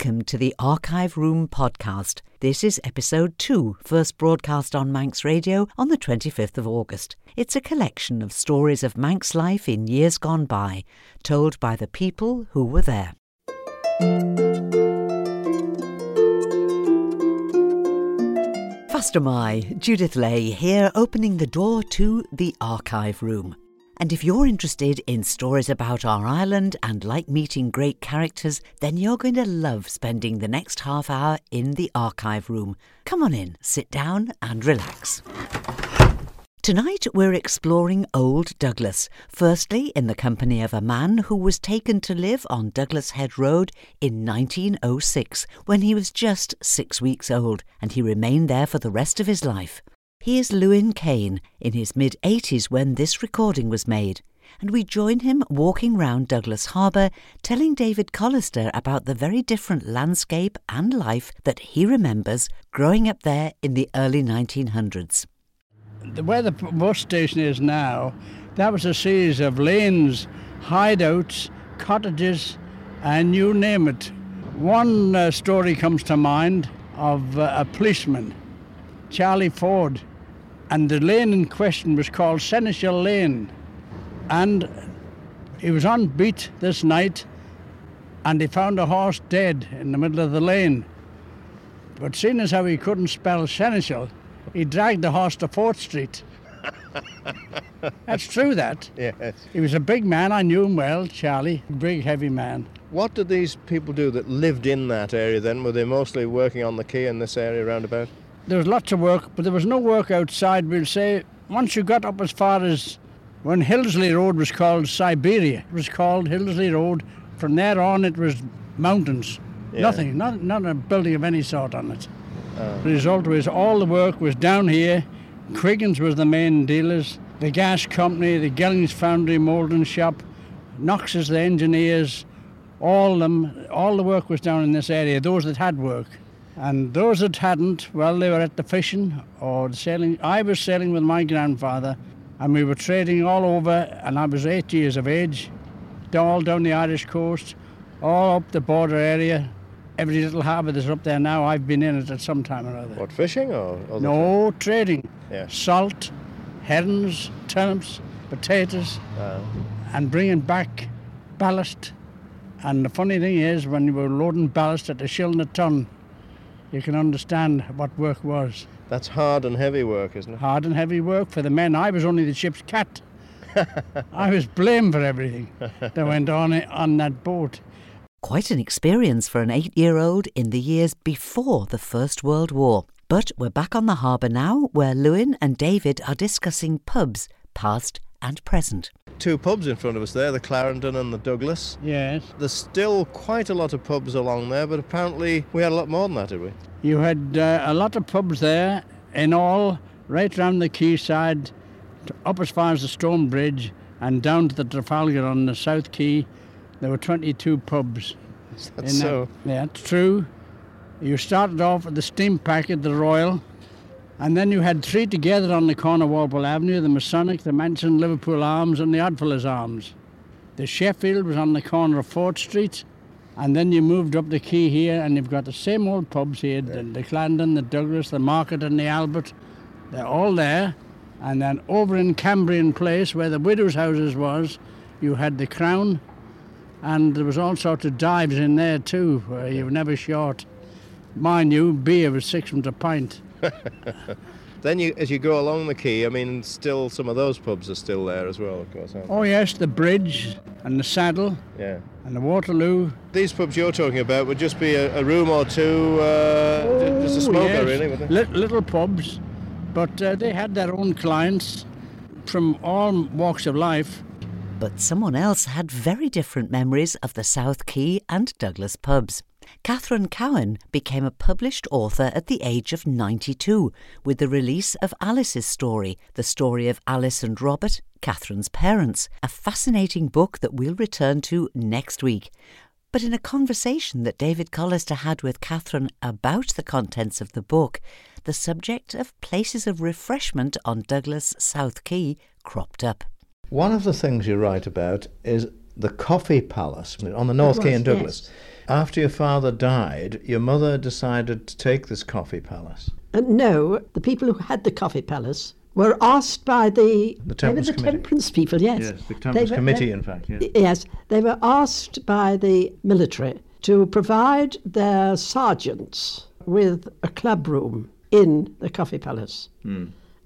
Welcome to the Archive Room podcast. This is episode 2, first broadcast on Manx Radio on the 25th of August. It's a collection of stories of Manx life in years gone by, told by the people who were there. Fastyr mie, Judith Lay here opening the door to the Archive Room. And if you're interested in stories about our island and like meeting great characters, then you're going to love spending the next half hour in the archive room. Come on in, sit down, and relax. Tonight we're exploring Old Douglas, firstly in the company of a man who was taken to live on Douglas Head Road in 1906 when he was just six weeks old, and he remained there for the rest of his life. He is Lewin Cain, in his mid 80s when this recording was made, and we join him walking round Douglas Harbour, telling David Collister about the very different landscape and life that he remembers growing up there in the early 1900s. Where the bus station is now, that was a series of lanes, hideouts, cottages, and you name it. One uh, story comes to mind of uh, a policeman, Charlie Ford, and the lane in question was called Seneschal Lane. And he was on beat this night and he found a horse dead in the middle of the lane. But seeing as how he couldn't spell Seneschal, he dragged the horse to Fort Street. That's true, that. Yes. He was a big man. I knew him well, Charlie. Big, heavy man. What did these people do that lived in that area then? Were they mostly working on the quay in this area roundabout? There was lots of work, but there was no work outside. We'll say once you got up as far as when Hillesley Road was called Siberia, it was called Hillesley Road. From there on, it was mountains. Yeah. Nothing, not, not a building of any sort on it. The result was all the work was down here. Quiggins was the main dealers, the gas company, the Gellings Foundry moulding shop, Knox's the engineers, all them, all the work was down in this area. Those that had work, and those that hadn't, well, they were at the fishing or the sailing. I was sailing with my grandfather, and we were trading all over. And I was eight years of age, all down the Irish coast, all up the border area. Every little harbour that's up there now, I've been in it at some time or other. What, fishing or other No trading. Yeah. Salt, herrings, turnips, potatoes, Uh, and bringing back ballast. And the funny thing is, when you were loading ballast at a shilling a ton, you can understand what work was. that's hard and heavy work, isn't it? Hard and heavy work for the men. I was only the ship's cat. I was blamed for everything that went on on that boat. Quite an experience for an eight year old in the years before the First World War. But we're back on the harbour now, where Lewin and David are discussing pubs, past and present. Two pubs in front of us there, the Clarendon and the Douglas. Yes. There's still quite a lot of pubs along there, but apparently we had a lot more than that, did we? You had uh, a lot of pubs there, in all, right round the quayside, to- up as far as the Stone Bridge, and down to the Trafalgar on the South Quay. There were 22 pubs. That's in that- so. Yeah, it's true. You started off at the steam packet, the Royal, and then you had three together on the corner of Walpole Avenue, the Masonic, the Mansion, Liverpool Arms, and the Oddfellows Arms. The Sheffield was on the corner of Fort Street, and then you moved up the quay here, and you've got the same old pubs here, the, the Clarendon, the Douglas, the Market, and the Albert. They're all there. And then over in Cambrian Place, where the widows' houses was, you had the Crown, and there was all sorts of dives in there too, where you were never short. Mind you, beer was sixpence a pint. Then you, as you go along the quay, I mean, still some of those pubs are still there as well, of course. Aren't Oh yes, the bridge and the saddle? Yeah. and the Waterloo. These pubs you're talking about would just be a, a room or two, uh, ju- just a Oh, smoker, yes. really, would they? Little pubs, but uh, they had their own clients from all walks of life. But someone else had very different memories of the South Quay and Douglas pubs. Katherine Cowin became a published author at the age of 92 with the release of Alice's story, the story of Alice and Robert, Katherine's parents, a fascinating book that we'll return to next week. But in a conversation that David Collister had with Katherine about the contents of the book, the subject of places of refreshment on Douglas South Quay cropped up. One of the things you write about is the Coffee Palace on the North Quay in Douglas. yes. After your father died, your mother decided to take this Coffee Palace. Uh, no, the people who had the coffee palace were asked by the The Temperance the Committee. temperance people. Yes, Yes, the Temperance were- Committee, they- in fact. Yes. Yes, they were asked by the military to provide their sergeants with a club room in the coffee palace.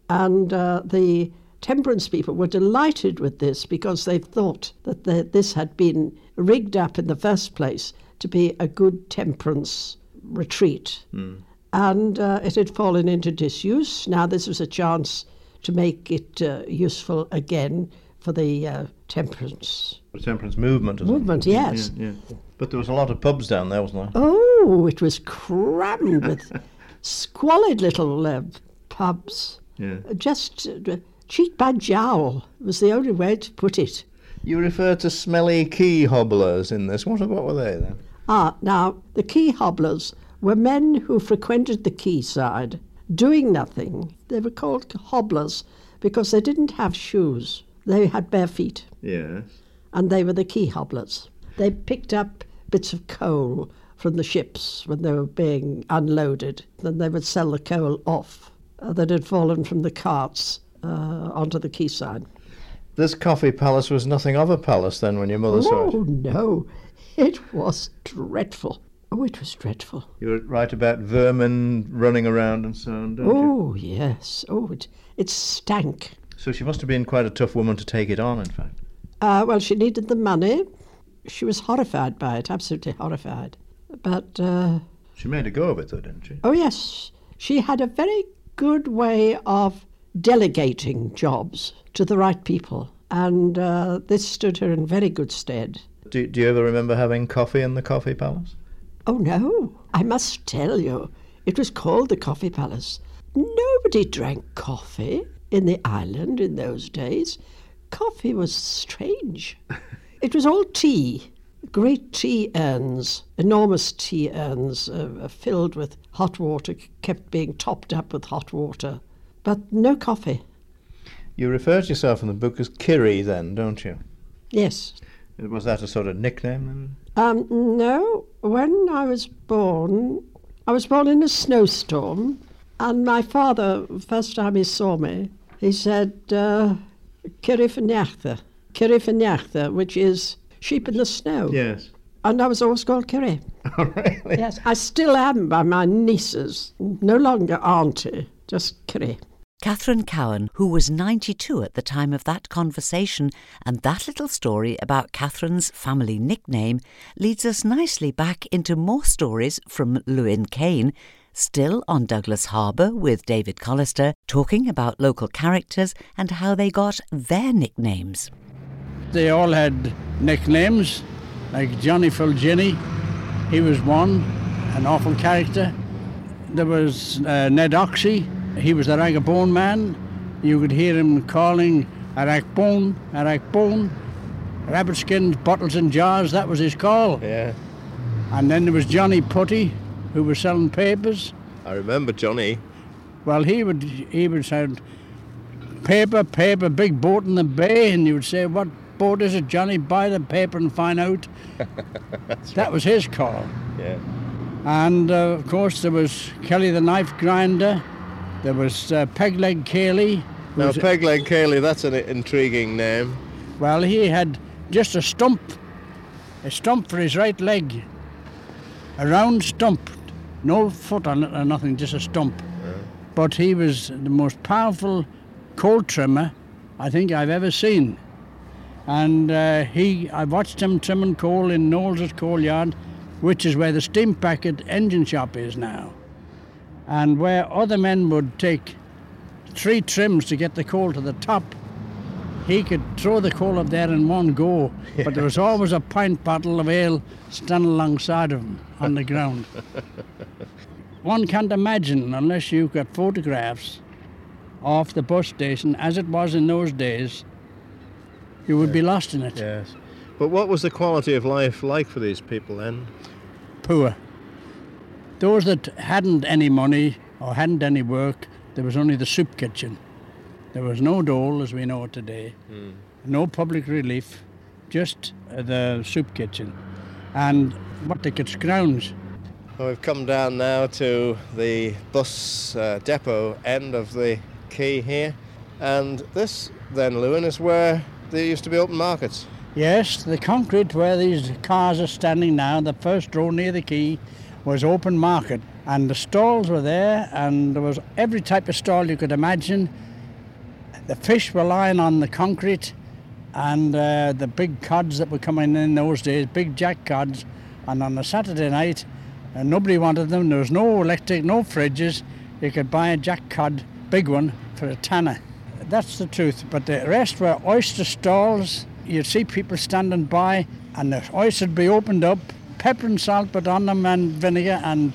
And uh, the temperance people were delighted with this because they thought that the, this had been rigged up in the first place to be a good temperance retreat. And uh, it had fallen into disuse. Now, this was a chance to make it uh, useful again for the uh, temperance The temperance movement. movement, yes. Yeah, yeah. But there was a lot of pubs down there, wasn't there? Oh, it was crammed with squalid little uh, pubs. Yeah. Just uh, cheek by jowl was the only way to put it. You refer to smelly quay hobblers in this. What, what were they then? Ah, now, the quay hobblers were men who frequented the quayside, doing nothing. They were called hobblers because they didn't have shoes. They had bare feet, Yes. and they were the quay hobblers. They picked up bits of coal from the ships when they were being unloaded. Then they would sell the coal off uh, that had fallen from the carts uh, onto the quayside. This coffee palace was nothing of a palace then when your mother saw it. Oh, no, it was dreadful. Oh, it was dreadful. You were right about vermin running around and so on, don't you? Oh, yes. Oh, it, it stank. So she must have been quite a tough woman to take it on, in fact. Uh, well, she needed the money. She was horrified by it, absolutely horrified. But, uh, She made a go of it, though, didn't she? oh, yes, she had a very good way of delegating jobs to the right people. And uh, this stood her in very good stead. Do, do you ever remember having coffee in the coffee palace? Oh, no, I must tell you, it was called the Coffee Palace. Nobody drank coffee in the island in those days. Coffee was strange. it was all tea. Great tea urns, enormous tea urns uh, filled with hot water, kept being topped up with hot water, but no coffee. You refer to yourself in the book as Kiri, then, don't you? Yes. Was that a sort of nickname? Um, no, when I was born, I was born in a snowstorm, and my father, first time he saw me, he said, uh, Kirifanyachta, Kirifanyachta, which is sheep in the snow. Yes. And I was always called Kiri. Oh, really? Yes, I still am by my nieces, no longer auntie, just Kiri. Katherine Cowin, who was 92 at the time of that conversation, and that little story about Katherine's family nickname leads us nicely back into more stories from Lewin Cain, still on Douglas Harbour with David Collister, talking about local characters and how they got their nicknames. They all had nicknames, like Johnny Fulgini, he was one, an awful character. There was uh, Ned Oxy, he was the Ragabone man. You could hear him calling Arakbone, Arakbone, rabbit skins, bottles and jars, that was his call. Yeah. And then there was Johnny Putty, who was selling papers. I remember Johnny. Well, he would he would sound paper, paper, big boat in the bay, and you would say, "What boat is it, Johnny? Buy the paper and find out." that was his call. Yeah. And uh, of course, there was Kelly the knife grinder. There was uh, Pegleg Cayley. Now, Pegleg Cayley, that's an intriguing name. well, he had just a stump, a stump for his right leg, a round stump, no foot on it or nothing, just a stump. But he was the most powerful coal trimmer I think I've ever seen. And uh, he, I watched him trimming coal in Knowles's coal yard, which is where the steam packet engine shop is now. And where other men would take three trims to get the coal to the top, he could throw the coal up there in one go, but there was always a pint bottle of ale standing alongside of him on the ground. One can't imagine, unless you've got photographs of the bus station as it was in those days, you would be lost in it. Yes. But what was the quality of life like for these people then? Poor. Those that hadn't any money or hadn't any work, there was only the soup kitchen. There was no dole as we know it today, no public relief, just the soup kitchen and what tickets grounds. Well, we've come down now to the bus uh, depot end of the quay here, and this then, Lewin, is where there used to be open markets. Yes, the concrete where these cars are standing now, the first row near the quay, was open market. And the stalls were there, and there was every type of stall you could imagine. The fish were lying on the concrete, and uh, the big cods that were coming in those days, big jack cods. And on a Saturday night, and nobody wanted them. There was no electric, no fridges. You could buy a jack cod, big one, for a tanner. That's the truth. But the rest were oyster stalls. You'd see people standing by, and the oyster would be opened up, pepper and salt put on them, and vinegar, and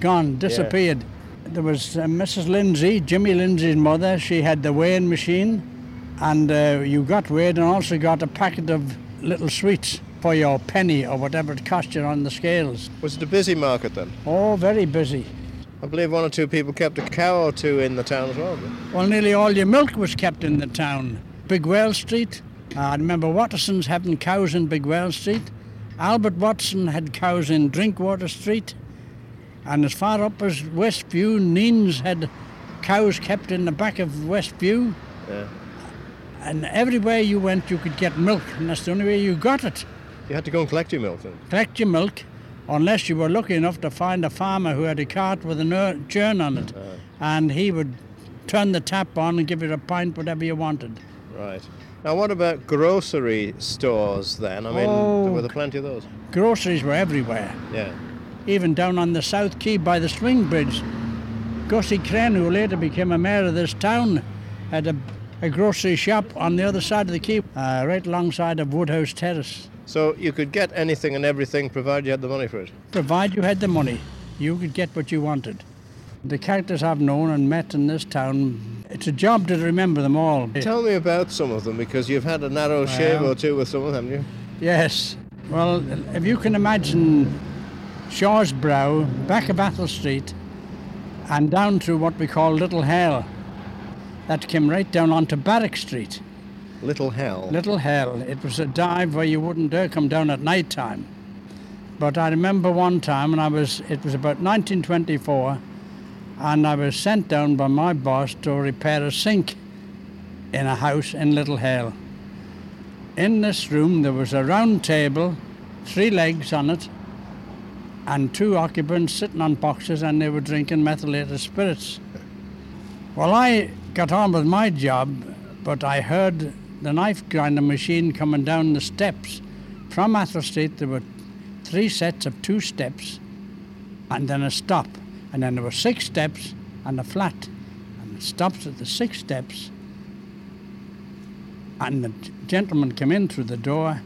gone, disappeared. There was uh, Mrs. Lindsay, Jimmy Lindsay's mother. She had the weighing machine, and uh, you got weighed and also got a packet of little sweets for your penny or whatever it cost you on the scales. Was it a busy market then? Oh, very busy. I believe one or two people kept a cow or two in the town as well. but- Well, nearly all your milk was kept in the town. Big Well Street. Uh, I remember Watterson's having cows in Big Well Street. Albert Watson had cows in Drinkwater Street. And as far up as Westview, Neen's had cows kept in the back of Westview. Yeah. And everywhere you went, you could get milk, and that's the only way you got it. You had to go and collect your milk then. collect your milk unless you were lucky enough to find a farmer who had a cart with a churn on it. Uh. And he would turn the tap on and give you a pint, whatever you wanted. Right. Now, what about grocery stores then? I mean, Oh. were there plenty of those? Groceries were everywhere, Yeah. even down on the South Quay by the swing bridge. Gussie Crane, who later became a mayor of this town, had a, a grocery shop on the other side of the quay, uh, right alongside of Woodhouse Terrace. So you could get anything and everything provided you had the money for it. Provided you had the money, you could get what you wanted. The characters I've known and met in this town, it's a job to remember them all. Tell me about some of them because you've had a narrow shave or two with some of them, haven't you? Yes. Well, if you can imagine Shaw's Brow, back of Athol Street, and down through what we call Little Hell, that came right down onto Barrack Street. Little Hell. Little Hell. It was a dive where you wouldn't dare come down at night time. But I remember one time when I was, it was about 1924, and I was sent down by my boss to repair a sink in a house in Little Hell. In this room, there was a round table, three legs on it, and two occupants sitting on boxes, and they were drinking methylated spirits. Well, I got on with my job, but I heard the knife grinder machine coming down the steps. From Athol Street, there were three sets of two steps, and then a stop. And then there were six steps and a flat. And it stops at the six steps. And the gentleman came in through the door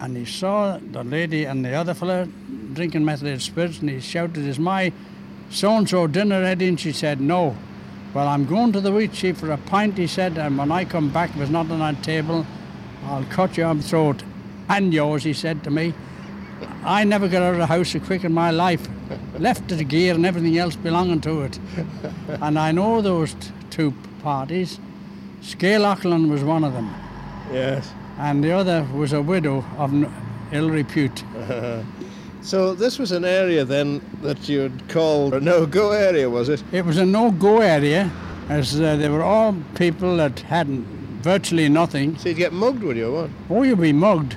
and he saw the lady and the other fellow drinking methylated spirits and he shouted, Is my so and so dinner ready? And she said, No. Well, I'm going to the Wheatsheaf for a pint, he said, and when I come back, if it's not on that table, I'll cut your throat and yours, he said to me. I never got out of the house so quick in my life. Left the gear and everything else belonging to it. and I know those t- two parties. Scale Auckland was one of them, Yes. and the other was a widow of n- ill repute. So this was an area then that you'd call a no-go area, was it? It was a no-go area, as uh, they were all people that hadn't virtually nothing. So you'd get mugged, would you? What? Oh, you'd be mugged,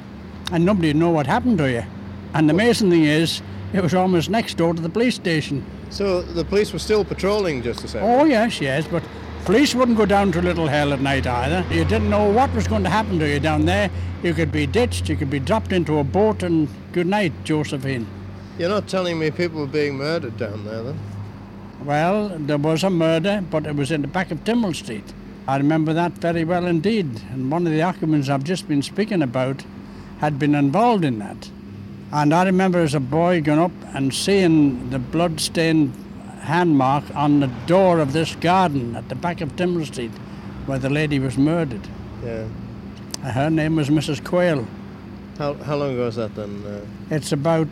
and nobody'd know what happened to you. And the amazing thing is, it was almost next door to the police station. So the police were still patrolling, just to say. Oh, yes, yes, but police wouldn't go down to Little Hell at night either. You didn't know what was going to happen to you down there. You could be ditched, you could be dropped into a boat, and good night, Josephine. You're not telling me people were being murdered down there, then? Well, there was a murder, but it was in the back of Timmel Street. I remember that very well indeed, and one of the occupants I've just been speaking about had been involved in that. And I remember as a boy going up and seeing the blood-stained hand mark on the door of this garden at the back of Timmel Street, where the lady was murdered. Yeah. Her name was Mrs. Quayle. How, how long ago was that then? Uh, It's about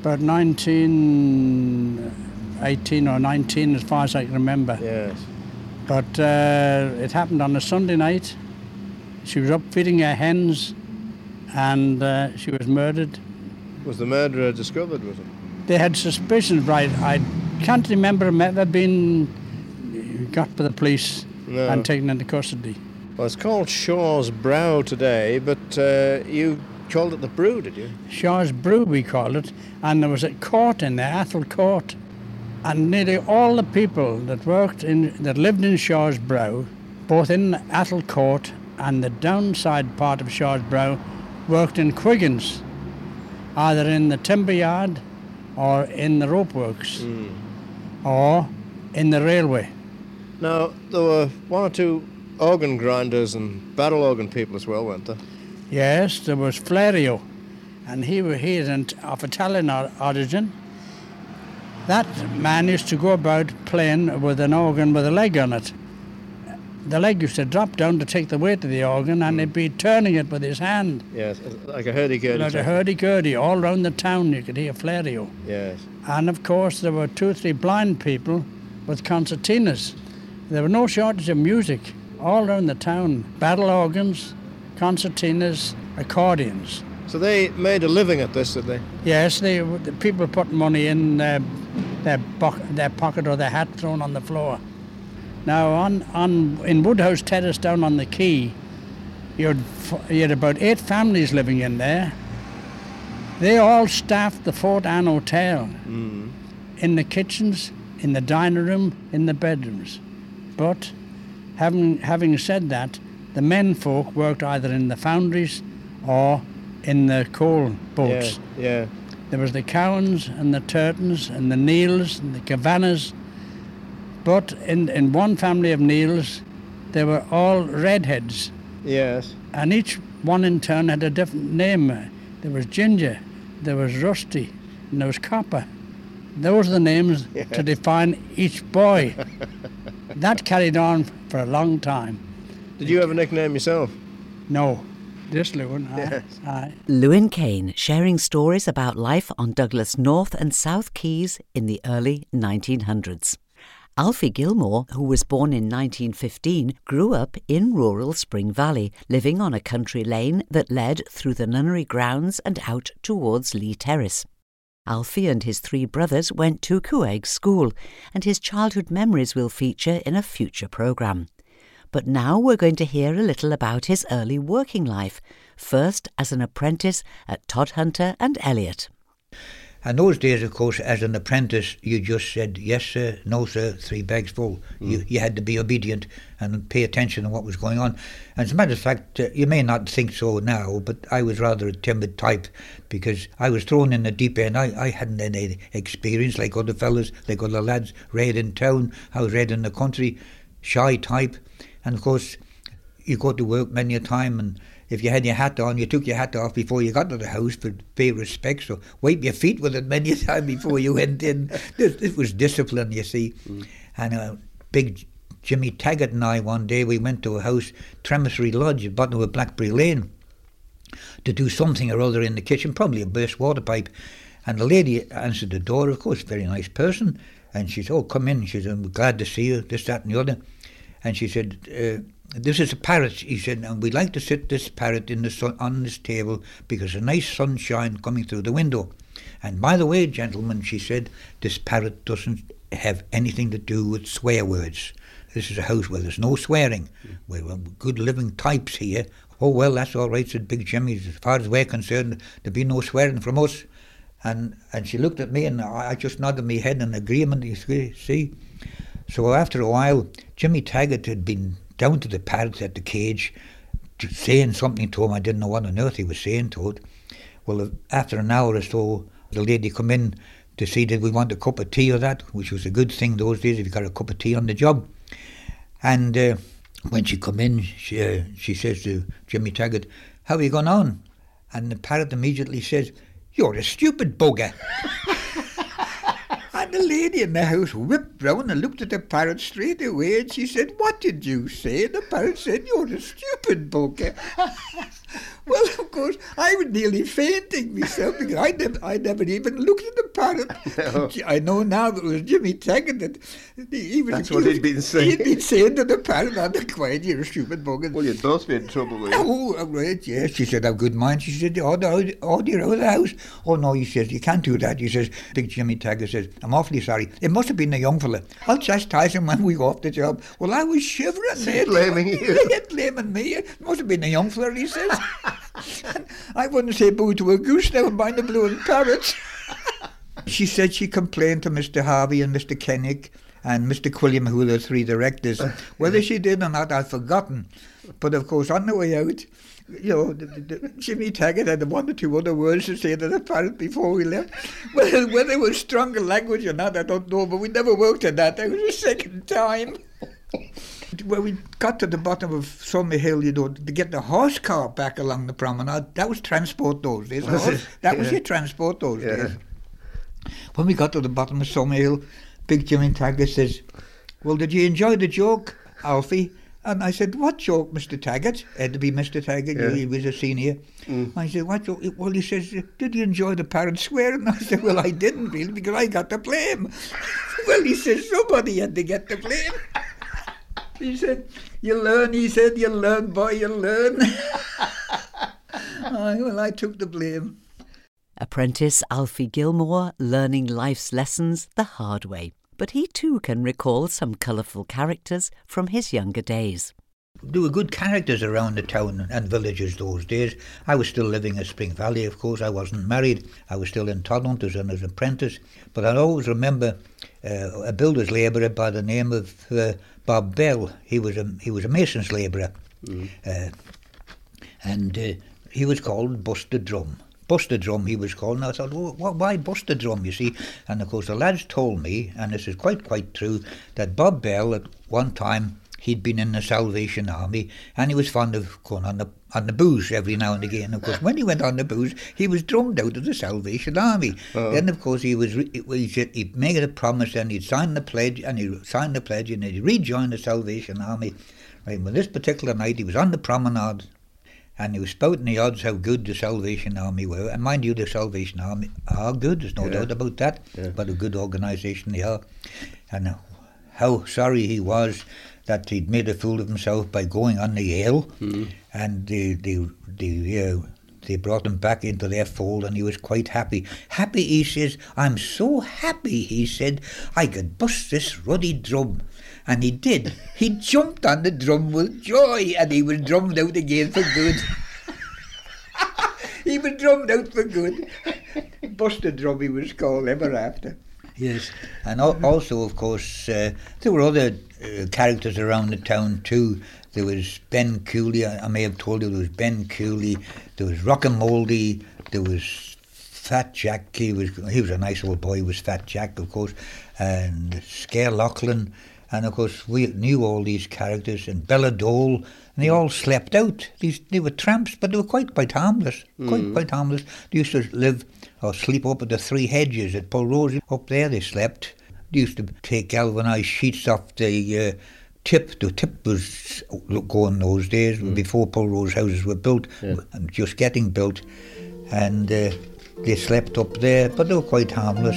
about 1918 or 19, as far as I can remember. yes. But uh, it happened on a Sunday night. She was up feeding her hens and uh, she was murdered. Was the murderer discovered, was it? They had suspicions, right? I can't remember him ever being got by the police No. and taken into custody. Well, it's called Shaw's Brow today, but uh, you called it the Brew, did you? Shaw's Brew, we called it, and there was a court in there, Athol Court, and nearly all the people that worked in, that lived in Shaw's Brow, both in Athol Court and the downside part of Shaw's Brow, worked in Quiggins, either in the timber yard or in the rope works hmm. or in the railway. Now, there were one or two organ grinders and barrel organ people as well, weren't there? Yes, there was Flario, and he wa- he is of Italian origin. That man used to go about playing with an organ with a leg on it. The leg used to drop down to take the weight of the organ, and mm. he'd be turning it with his hand. Yes, like a hurdy-gurdy. Like a hurdy-gurdy, all round the town you could hear Flario. Yes. And of course, there were two or three blind people with concertinas. There were no shortage of music all around the town battle organs, concertinas, accordions. So they made a living at this, did they? Yes, they, the people put money in their, bo- their pocket or their hat thrown on the floor. Now, on, on in Woodhouse Terrace down on the quay, you had, you had about eight families living in there. They all staffed the Fort Anne Hotel mm-hmm. in the kitchens, in the dining room, in the bedrooms. But having, having said that, the men folk worked either in the foundries or in the coal boats. Yeah, yeah. There was the Cowans and the Turtons and the Neils and the Cavannas. But in, in one family of Neils, they were all redheads. Yes. And each one in turn had a different name. There was Ginger, there was Rusty, and there was Copper. Those are the names to define each boy. that carried on for a long time. Did you have a nickname yourself? No, this Lewin. aye, Yes. aye. Lewin Cain sharing stories about life on Douglas North and South Quays in the early 1900s. Alfie Gilmour, who was born in 1915, grew up in rural Spring Valley, living on a country lane that led through the nunnery grounds and out towards Lee Terrace. Alfie and his three brothers went to Kueg School, and his childhood memories will feature in a future programme. But now we're going to hear a little about his early working life, first as an apprentice at Todhunter and Elliot. And those days, of course, as an apprentice, you just said yes, sir, no, sir, three bags full. You, you had to be obedient and pay attention to what was going on. And as a matter of fact, uh, you may not think so now, but I was rather a timid type because I was thrown in the deep end. I, I hadn't any experience like other fellas, like other lads, read in town, I was read in the country, shy type. And of course, you go to work many a time and if you had your hat on, you took your hat off before you got to the house to pay respect. So wipe your feet with it many a time before you went in. This, this was discipline, you see. And uh, big Jimmy Taggart and I one day we went to a house, Tremissery Lodge, at bottom of Blackberry Lane, to do something or other in the kitchen, probably a burst water pipe. And the lady answered the door, of course, very nice person. And she said, "Oh, come in." She said, "I'm glad to see you." This, that, and the other. And she said, uh, "This is a parrot." He said, "And we'd like to sit this parrot in the sun on this table because a nice sunshine coming through the window." And by the way, gentlemen, she said, "This parrot doesn't have anything to do with swear words. This is a house where there's no swearing. Hmm. We're good living types here." Oh well, that's all right," said Big Jimmy. As far as we're concerned, there'll be no swearing from us. And and she looked at me, and I I just nodded my head in agreement. You see- see. So after a while, Jimmy Taggart had been down to the parrot at the cage, saying something to him. I didn't know what on earth he was saying to it. Well, after an hour or so, the lady come in to see did we want a cup of tea or that, which was a good thing those days if you got a cup of tea on the job. And uh, when she come in, she, uh, she says to Jimmy Taggart, "How are you going on?" And the parrot immediately says, "You're a stupid bugger." and the lady in the house whipped round and looked at the parrot straight away and she said, What did you say? And the parrot said, You're a stupid bugger. well, of course, I was nearly fainting myself because I never, I never even looked at the parrot. I know now that it was Jimmy Taggart that he was, That's what he he'd been saying. He'd been saying to the parrot, I'm the quiet, you're a stupid bugger. Well, you'd both be in trouble with Oh, uh, right, yes. She said, I've good mind. She said, oh, the, oh, out of the house. Oh, no, he says, you can't do that. He says, Big Jimmy Taggart says, I'm awfully sorry. It must have been the young fella. I'll chastise him when we go off the job. Well, I was shivering. mate. blaming you. Yeah, blaming me. It must have been the young fella, he says. I wouldn't say boo to a goose, never mind the blue and parrots. she said she complained to Mr. Harvey and Mr. Kennick and Mr. Quilliam, who were the three directors. Whether she did or not, I've forgotten. But of course, on the way out, you know, the, the, the, Jimmy Taggart had one or two other words to say to the parrot before we left. Well, whether it was stronger language or not, I don't know, but we never worked on that. That was the second time. When we got to the bottom of Summer Hill, you know, to get the horse car back along the promenade, that was transport those days. Was it? That was your transport those Yeah. days. When we got to the bottom of Summer Hill, Big Jimmy Taggart says, Well, did you enjoy the joke, Alfie? And I said, What joke, Mr. Taggart? Had to be Mr. Taggart, Yeah. he was a senior. Mm. I said, What joke? Well, he says, Did you enjoy the parrot swearing? I said, Well, I didn't really because I got the blame. well, he says, Somebody had to get the blame. he said, You learn, he said, You learn, boy, you learn. Aye, well, I took the blame. Apprentice Alfie Gilmour learning life's lessons the hard way. But he too can recall some colourful characters from his younger days. There were good characters around the town and villages those days. I was still living in Spring Valley, of course. I wasn't married. I was still in Todmont as an apprentice. But I always remember uh, a builder's labourer by the name of uh, Bob Bell. He was a he was a mason's labourer, uh, and uh, he was called Buster Drum. Buster Drum, he was called, and I thought, well, why Buster Drum, you see? And of course, the lads told me, and this is quite, quite true, that Bob Bell, at one time, he'd been in the Salvation Army, and he was fond of going on the on the booze every now and again. Of course, when he went on the booze, he was drummed out of the Salvation Army. Oh. Then, of course, he was re- he, said he made a promise, and he'd sign the pledge, and he signed the pledge, and he rejoined the Salvation Army. Right, well, this particular night, he was on the promenade, and he was spouting the odds how good the Salvation Army were. And mind you, the Salvation Army are good, there's no Yeah. doubt about that, Yeah. but a good organisation they are. And how sorry he was that he'd made a fool of himself by going on the Yale, and they, they, they, uh, they brought him back into their fold, and he was quite happy. Happy, he says, I'm so happy, he said, I could bust this ruddy drum. And he did. He jumped on the drum with joy, and he was drummed out again for good. he was drummed out for good. Buster Drum, he was called ever after. Yes, and al- also, of course, uh, there were other uh, characters around the town too. There was Ben Cooley, I I may have told you, there was Ben Cooley, there was Rockamoldy, there was Fat Jack, he was he was a nice old boy, he was Fat Jack, of course, and Scare Lachlan, and of course we knew all these characters, and Bella Dole, and they all slept out. These They were tramps, but they were quite, quite harmless, quite, quite harmless. They used to live or sleep up at the Three Hedges at Pulrose. Up there they slept. They used to take galvanised sheets off the uh, tip. The tip was going those days before Pulrose houses were built, and just getting built. And uh, they slept up there, but they were quite harmless.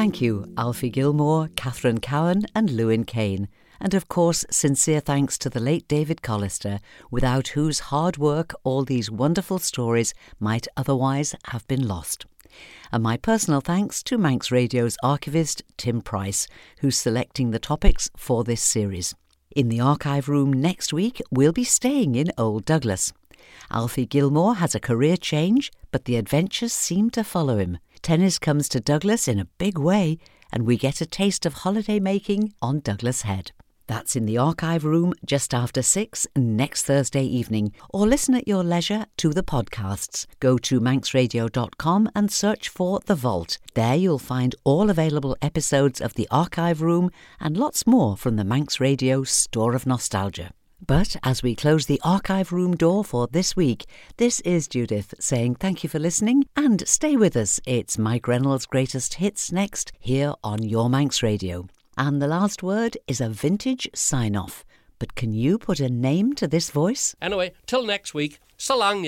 Thank you, Alfie Gilmour, Katherine Cowin, and Lewin Cain. And of course, sincere thanks to the late David Collister, without whose hard work all these wonderful stories might otherwise have been lost. And my personal thanks to Manx Radio's archivist, Tim Price, who's selecting the topics for this series. In the archive room next week, we'll be staying in Old Douglas. Alfie Gilmour has a career change, but the adventures seem to follow him. Tennis comes to Douglas in a big way, and we get a taste of holiday making on Douglas Head. That's in the archive room just after six next Thursday evening, or listen at your leisure to the podcasts. Go to manxradio.com and search for The Vault. There you'll find all available episodes of the archive room and lots more from the Manx Radio Store of Nostalgia. But as we close the archive room door for this week, this is Judith saying thank you for listening and stay with us. It's Mike Reynolds' greatest hits next here on Your Manx Radio. And the last word is a vintage sign off. But can you put a name to this voice? Anyway, till next week, so long.